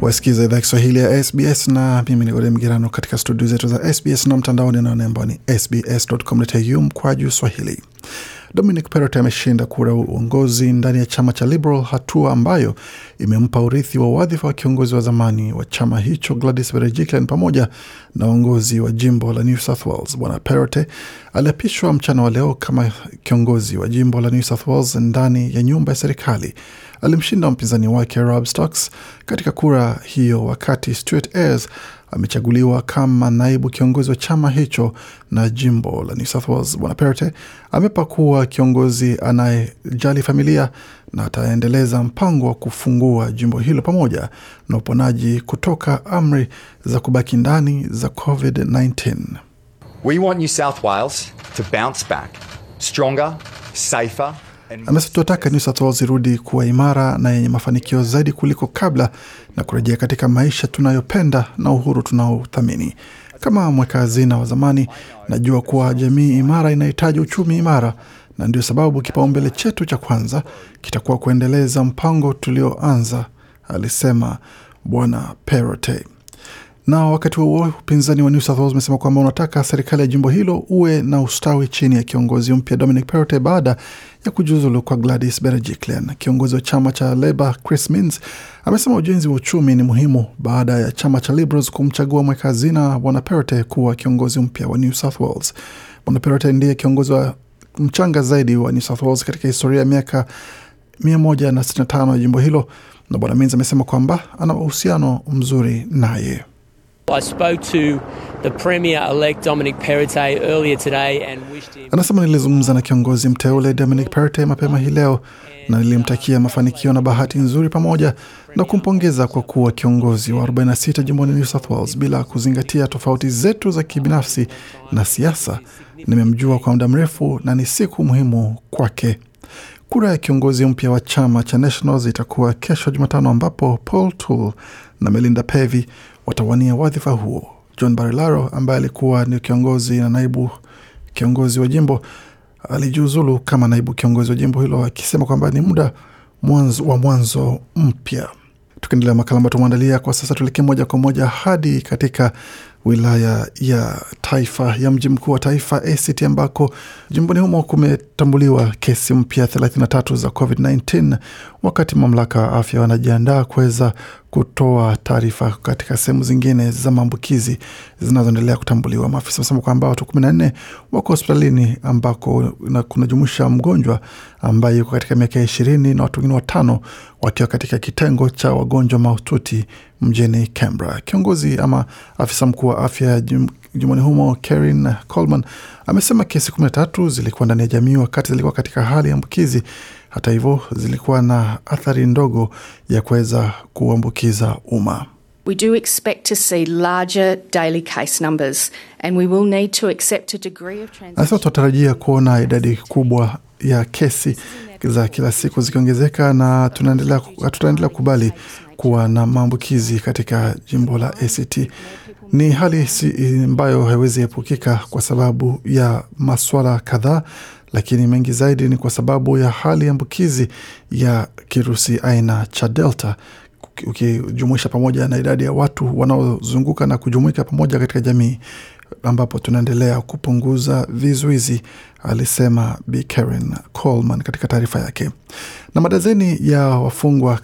Wasikiza idhaa Kiswahili ya SBS na mimi ni Gode Mgirano katika studio zetu za SBS na mtandaoni naone ambao ni sbs.com.au mkwaju swahili. Dominic Perrott ameshinda kura uongozi ndani ya chama cha Liberal, hatua ambayo imempa urithi wa wadhifa wa kiongozi wa zamani wa chama hicho Gladys Berejiklian pamoja na uongozi wa jimbo la New South Wales. Bwana Perrott aliapishwa mchana wa leo kama kiongozi wa jimbo la New South Wales ndani ya nyumba ya serikali. Alimshinda mpinzani wake Rob Stocks katika kura hiyo, wakati Stuart Ayres amechaguliwa kama naibu kiongozi wa chama hicho na jimbo la New South Wales. Bwana Perrott amepa kuwa kiongozi anayejali familia na ataendeleza mpango wa kufungua jimbo hilo pamoja na uponaji kutoka amri za kubaki ndani za COVID-19. We want New South Wales to bounce back stronger, safer Amesema tunataka New South Wales irudi kuwa imara na yenye mafanikio zaidi kuliko kabla na kurejea katika maisha tunayopenda na uhuru tunaothamini. Kama mweka hazina wa zamani, najua kuwa jamii imara inahitaji uchumi imara, na ndio sababu kipaumbele chetu cha kwanza kitakuwa kuendeleza mpango tulioanza, alisema Bwana Perrott. Na wakati huo upinzani wa New South Wales umesema kwamba unataka serikali ya jimbo hilo uwe na ustawi chini ya kiongozi mpya Dominic Perrottet baada ya kujiuzulu kwa Gladys Berejiklian. Kiongozi wa chama cha Labour Chris Minns amesema ujenzi wa uchumi ni muhimu baada ya chama cha Liberals kumchagua mweka hazina Bwana Perrottet kuwa kiongozi mpya wa New South Wales. Bwana Perrottet ndiye kiongozi wa mchanga zaidi wa New South Wales katika historia ya miaka 165 ya jimbo hilo, na Bwana Minns amesema kwamba ana uhusiano mzuri naye. Anasema nilizungumza na kiongozi mteule Dominic Perrottet mapema hii leo na nilimtakia mafanikio na bahati nzuri pamoja na kumpongeza kwa kuwa kiongozi wa 46 jimboni New South Wales bila kuzingatia tofauti zetu za kibinafsi na siasa. Nimemjua kwa muda mrefu na ni siku muhimu kwake. Kura ya kiongozi mpya wa chama cha Nationals itakuwa kesho Jumatano, ambapo Paul Toole na Melinda Pevy watawania wadhifa huo. John Barilaro ambaye alikuwa ni kiongozi na naibu kiongozi wa jimbo alijiuzulu kama naibu kiongozi wa jimbo hilo akisema kwamba ni muda mwanzo wa mwanzo mpya. Tukiendelea makala ambayo tumeandalia kwa sasa, tuelekee moja kwa moja hadi katika wilaya ya taifa ya mji mkuu wa taifa ACT ambako jimboni humo kumetambuliwa kesi mpya 33 za COVID-19 wakati mamlaka ya afya wanajiandaa kuweza kutoa taarifa katika sehemu zingine za maambukizi zinazoendelea kutambuliwa. Maafisa wamesema kwamba watu 14 wako hospitalini ambako kunajumuisha mgonjwa ambaye yuko katika miaka ya ishirini na watu wengine watano wakiwa katika kitengo cha wagonjwa mahututi mjini Canberra. Kiongozi ama afisa mkuu wa afya jimboni humo Karen Coleman amesema kesi 13 zilikuwa ndani ya jamii wakati zilikuwa katika hali ya ambukizi. Hata hivyo, zilikuwa na athari ndogo ya kuweza kuambukiza umma. We do expect to see larger daily case numbers, and we will need to accept a degree of Anasema Sasa tunatarajia kuona idadi kubwa ya kesi za kila siku zikiongezeka na tunaendelea tutaendelea kukubali kuwa na maambukizi katika jimbo la ACT. Ni hali si ambayo haiwezi epukika kwa sababu ya maswala kadhaa, lakini mengi zaidi ni kwa sababu ya hali ya ambukizi ya kirusi aina cha Delta ukijumuisha pamoja na idadi ya watu wanaozunguka na kujumuika pamoja katika jamii ambapo tunaendelea kupunguza vizuizi, alisema Bi Karen Coleman katika taarifa yake. Na madazeni ya wafungwa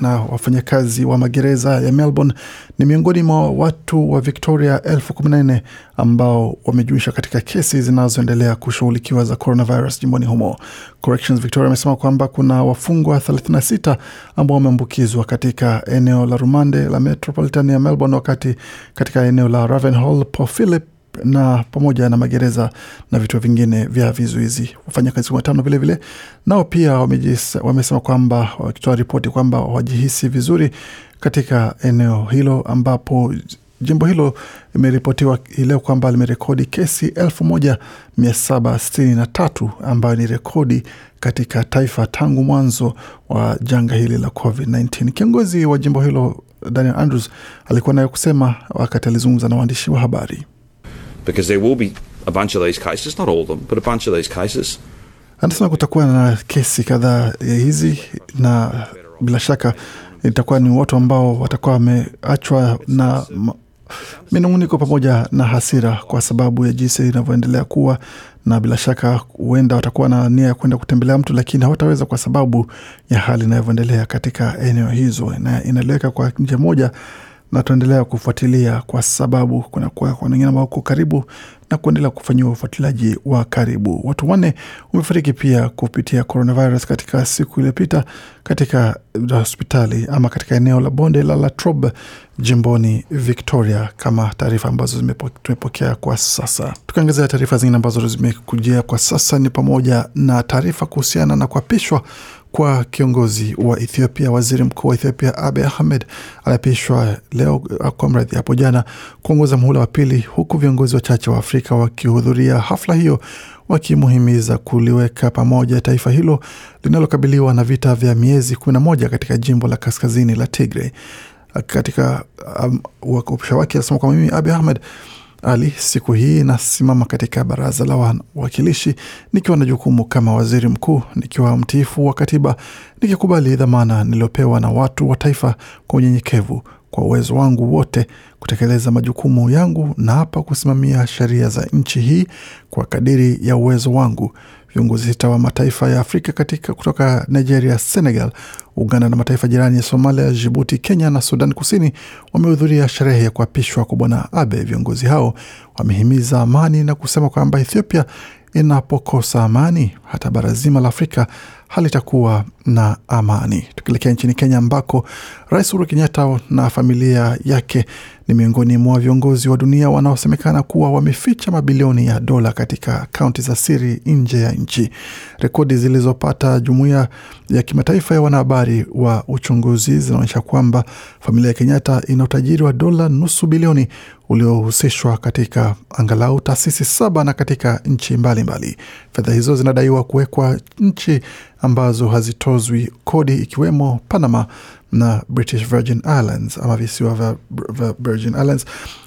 na wafanyakazi wa magereza ya Melbourne ni miongoni mwa watu wa Victoria elfu kumi na nne ambao wamejumuishwa katika kesi zinazoendelea kushughulikiwa za coronavirus jimboni humo. Corrections Victoria amesema kwamba kuna wafungwa 36 ambao wameambukizwa katika eneo la rumande la metropolitan ya Melbourne, wakati katika eneo la Ravenhall, Port Phillip na pamoja na magereza na vituo vingine vya vizuizi. Wafanyakazi watano vilevile nao pia wamesema kwamba wakitoa ripoti kwamba wajihisi vizuri katika eneo hilo ambapo jimbo hilo imeripotiwa hii leo kwamba limerekodi kesi elfu moja mia saba sitini na tatu ambayo ni rekodi katika taifa tangu mwanzo wa janga hili la COVID-19. Kiongozi wa jimbo hilo Daniel Andrews alikuwa nayo kusema wakati alizungumza na waandishi wa habari. Because there will be a bunch of these cases, not all of them, but a bunch of these cases. Anasema kutakuwa na kesi kadhaa hizi na bila shaka itakuwa ni watu ambao watakuwa wameachwa na minunguniko pamoja na hasira kwa sababu ya jinsi inavyoendelea kuwa, na bila shaka huenda watakuwa na nia ya kwenda kutembelea mtu, lakini hawataweza kwa sababu ya hali inavyoendelea katika eneo hizo, na inaeleweka kwa njia moja na tunaendelea kufuatilia kwa sababu kuna wengine ambao wako karibu na kuendelea kufanyiwa ufuatiliaji wa karibu. Watu wanne wamefariki pia kupitia coronavirus katika siku iliyopita katika hospitali ama katika eneo la bonde la Latrobe jimboni Victoria, kama taarifa ambazo tumepokea kwa sasa. Tukiangazia taarifa zingine ambazo zimekujia kwa sasa ni pamoja na taarifa kuhusiana na kuapishwa kwa kiongozi wa Ethiopia. Waziri mkuu wa Ethiopia Abiy Ahmed aliapishwa leo uh, kwa mradhi hapo jana kuongoza muhula wa pili, huku viongozi wachache wa Afrika wakihudhuria hafla hiyo wakimuhimiza kuliweka pamoja taifa hilo linalokabiliwa na vita vya miezi kumi na moja katika jimbo la kaskazini la Tigray. Katika um, uapisha wake anasema kwamba mimi Abiy Ahmed ali siku hii nasimama katika baraza la wawakilishi nikiwa na jukumu kama waziri mkuu, nikiwa mtiifu wa katiba, nikikubali dhamana niliyopewa na watu wa taifa kwa unyenyekevu, kwa uwezo wangu wote kutekeleza majukumu yangu na hapa kusimamia sheria za nchi hii kwa kadiri ya uwezo wangu. Viongozi sita wa mataifa ya Afrika katika kutoka Nigeria, Senegal, Uganda na mataifa jirani ya Somalia, Jibuti, Kenya na Sudan Kusini wamehudhuria sherehe ya kuapishwa kwa Bwana Abe. Viongozi hao wamehimiza amani na kusema kwamba Ethiopia inapokosa amani, hata bara zima la Afrika halitakuwa na amani. Tukielekea nchini Kenya ambako Rais Uhuru Kenyatta na familia yake ni miongoni mwa viongozi wa dunia wanaosemekana kuwa wameficha mabilioni ya dola katika akaunti za siri nje ya nchi. Rekodi zilizopata jumuiya ya kimataifa ya wanahabari wa uchunguzi zinaonyesha kwamba familia ya Kenyatta ina utajiri wa dola nusu bilioni uliohusishwa katika angalau taasisi saba na katika nchi mbalimbali. Fedha hizo zinadaiwa kuwekwa nchi ambazo hazitozwi kodi ikiwemo Panama na British Virgin Islands ama visiwa vya vya Virgin Islands.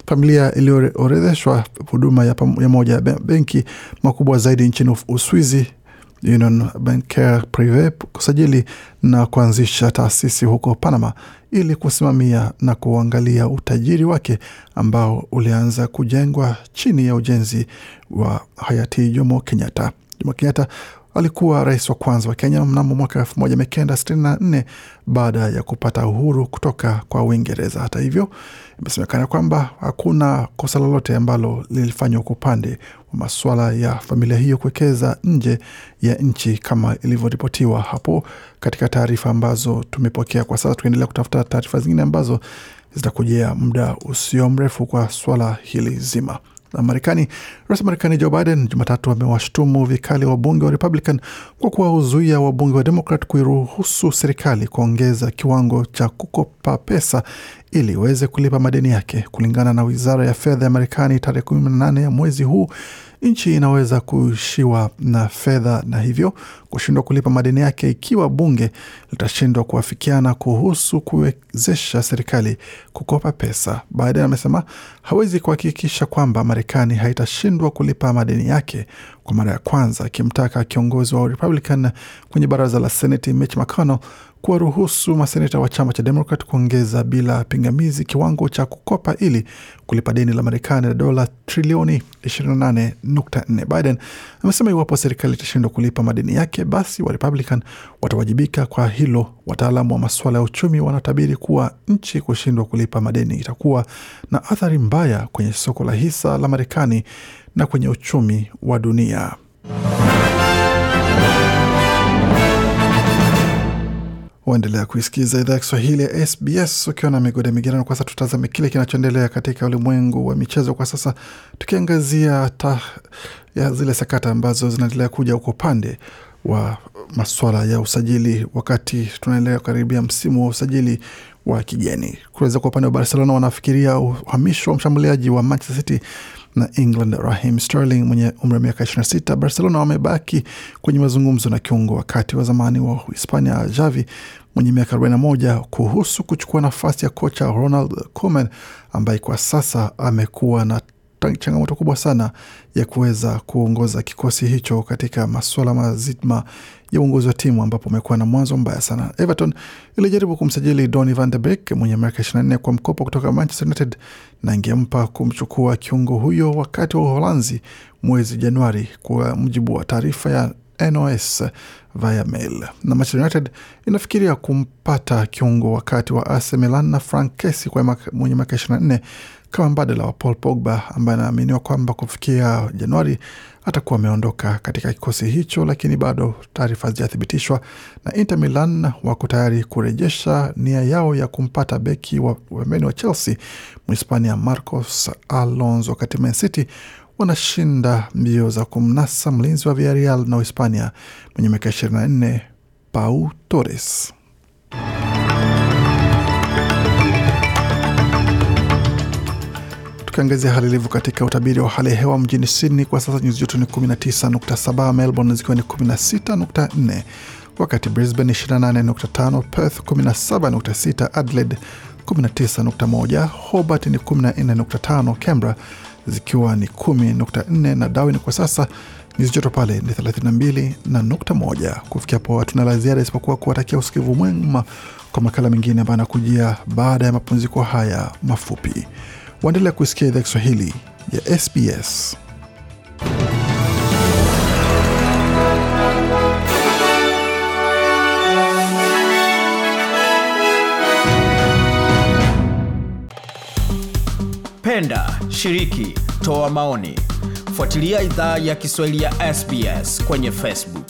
Familia iliyoorodheshwa huduma ya, ya moja ya benki makubwa zaidi nchini Uswizi Union Bancaire Prive kusajili na kuanzisha taasisi huko Panama ili kusimamia na kuangalia utajiri wake ambao ulianza kujengwa chini ya ujenzi wa hayati Jomo Kenyatta. Jomo Kenyatta alikuwa rais wa kwanza wa Kenya mnamo mwaka 1964 baada ya kupata uhuru kutoka kwa Uingereza. Hata hivyo, imesemekana kwamba hakuna kosa lolote ambalo lilifanywa kwa upande wa masuala ya familia hiyo kuwekeza nje ya nchi kama ilivyoripotiwa hapo katika taarifa ambazo tumepokea. Kwa sasa tukiendelea kutafuta taarifa zingine ambazo zitakujia muda usio mrefu kwa swala hili zima la Marekani. Rais wa Marekani Joe Biden Jumatatu amewashtumu vikali wabunge wa Republican kwa kuwazuia wabunge wa Demokrat kuiruhusu serikali kuongeza kiwango cha kukopa pesa ili iweze kulipa madeni yake. Kulingana na wizara ya fedha ya Marekani, tarehe 18 ya mwezi huu nchi inaweza kuishiwa na fedha na hivyo kushindwa kulipa madeni yake ikiwa bunge litashindwa kuafikiana kuhusu kuwezesha serikali kukopa pesa. Biden amesema hawezi kuhakikisha kwamba Marekani haitashindwa kulipa madeni yake kwa mara ya kwanza, akimtaka kiongozi wa Republican kwenye baraza la Seneti Mitch McConnell kuwaruhusu maseneta wa chama cha Demokrat kuongeza bila pingamizi kiwango cha kukopa ili kulipa deni la Marekani la dola trilioni 28.4. Biden amesema iwapo serikali itashindwa kulipa madeni yake, basi wa Republican watawajibika kwa hilo. Wataalamu wa masuala ya uchumi wanatabiri kuwa nchi kushindwa kulipa madeni itakuwa na athari mbaya kwenye soko la hisa la Marekani na kwenye uchumi wa dunia. Waendelea kuisikiza idhaa ya Kiswahili ya SBS ukiwa na migode migerano. Kwa sasa tutazame kile kinachoendelea katika ulimwengu wa michezo kwa sasa, tukiangazia ta ya zile sakata ambazo zinaendelea kuja huko upande wa maswala ya usajili wakati tunaendelea kukaribia msimu wa usajili wa kigeni. Kuweza kwa upande wa Barcelona wanafikiria uhamisho wa mshambuliaji wa Manchester City na England Raheem Sterling mwenye umri wa miaka 26. Barcelona wamebaki kwenye mazungumzo na kiungo wakati wa zamani wa Hispania Javi mwenye miaka 41 kuhusu kuchukua nafasi ya kocha Ronald Koeman ambaye kwa sasa amekuwa na changamoto kubwa sana ya kuweza kuongoza kikosi hicho katika masuala mazima ya uongozi wa timu ambapo amekuwa na mwanzo mbaya sana. Everton ilijaribu kumsajili Donny van de Beek mwenye miaka 24 kwa mkopo kutoka Manchester United na ingempa kumchukua kiungo huyo wakati wa Uholanzi mwezi Januari, kwa mujibu wa taarifa ya NOS via. Na Manchester United inafikiria kumpata kiungo wakati wa AC Milan na Frank Kessie kwa mwenye miaka 24 kama mbadala wa Paul Pogba ambaye anaaminiwa kwamba kufikia Januari atakuwa ameondoka katika kikosi hicho, lakini bado taarifa hazijathibitishwa. Na Inter Milan wako tayari kurejesha nia yao ya kumpata beki wa pembeni wa Chelsea Mhispania Marcos Alonso, wakati Man City wanashinda mbio za kumnasa mlinzi wa Villarreal na Uhispania mwenye miaka 24 Pau Torres. Tukiangazia hali ilivyo katika utabiri wa hali ya hewa mjini Sydney kwa sasa nyuzi joto ni 19.7, Melbourne zikiwa ni 16.4, wakati Brisbane 28.5, Perth 17.6, Adelaide 19.1, Hobart ni 14.5, Canberra zikiwa ni 10.4 na Darwin kwa sasa nyuzi joto pale ni 32 na. Kufikia hapo hatuna la ziada isipokuwa kuwatakia usikivu mwema kwa makala mengine ambayo anakujia baada ya mapumziko haya mafupi. Waendelea kuisikia idhaa Kiswahili ya SBS. Penda, shiriki, toa maoni, fuatilia idhaa ya Kiswahili ya SBS kwenye Facebook.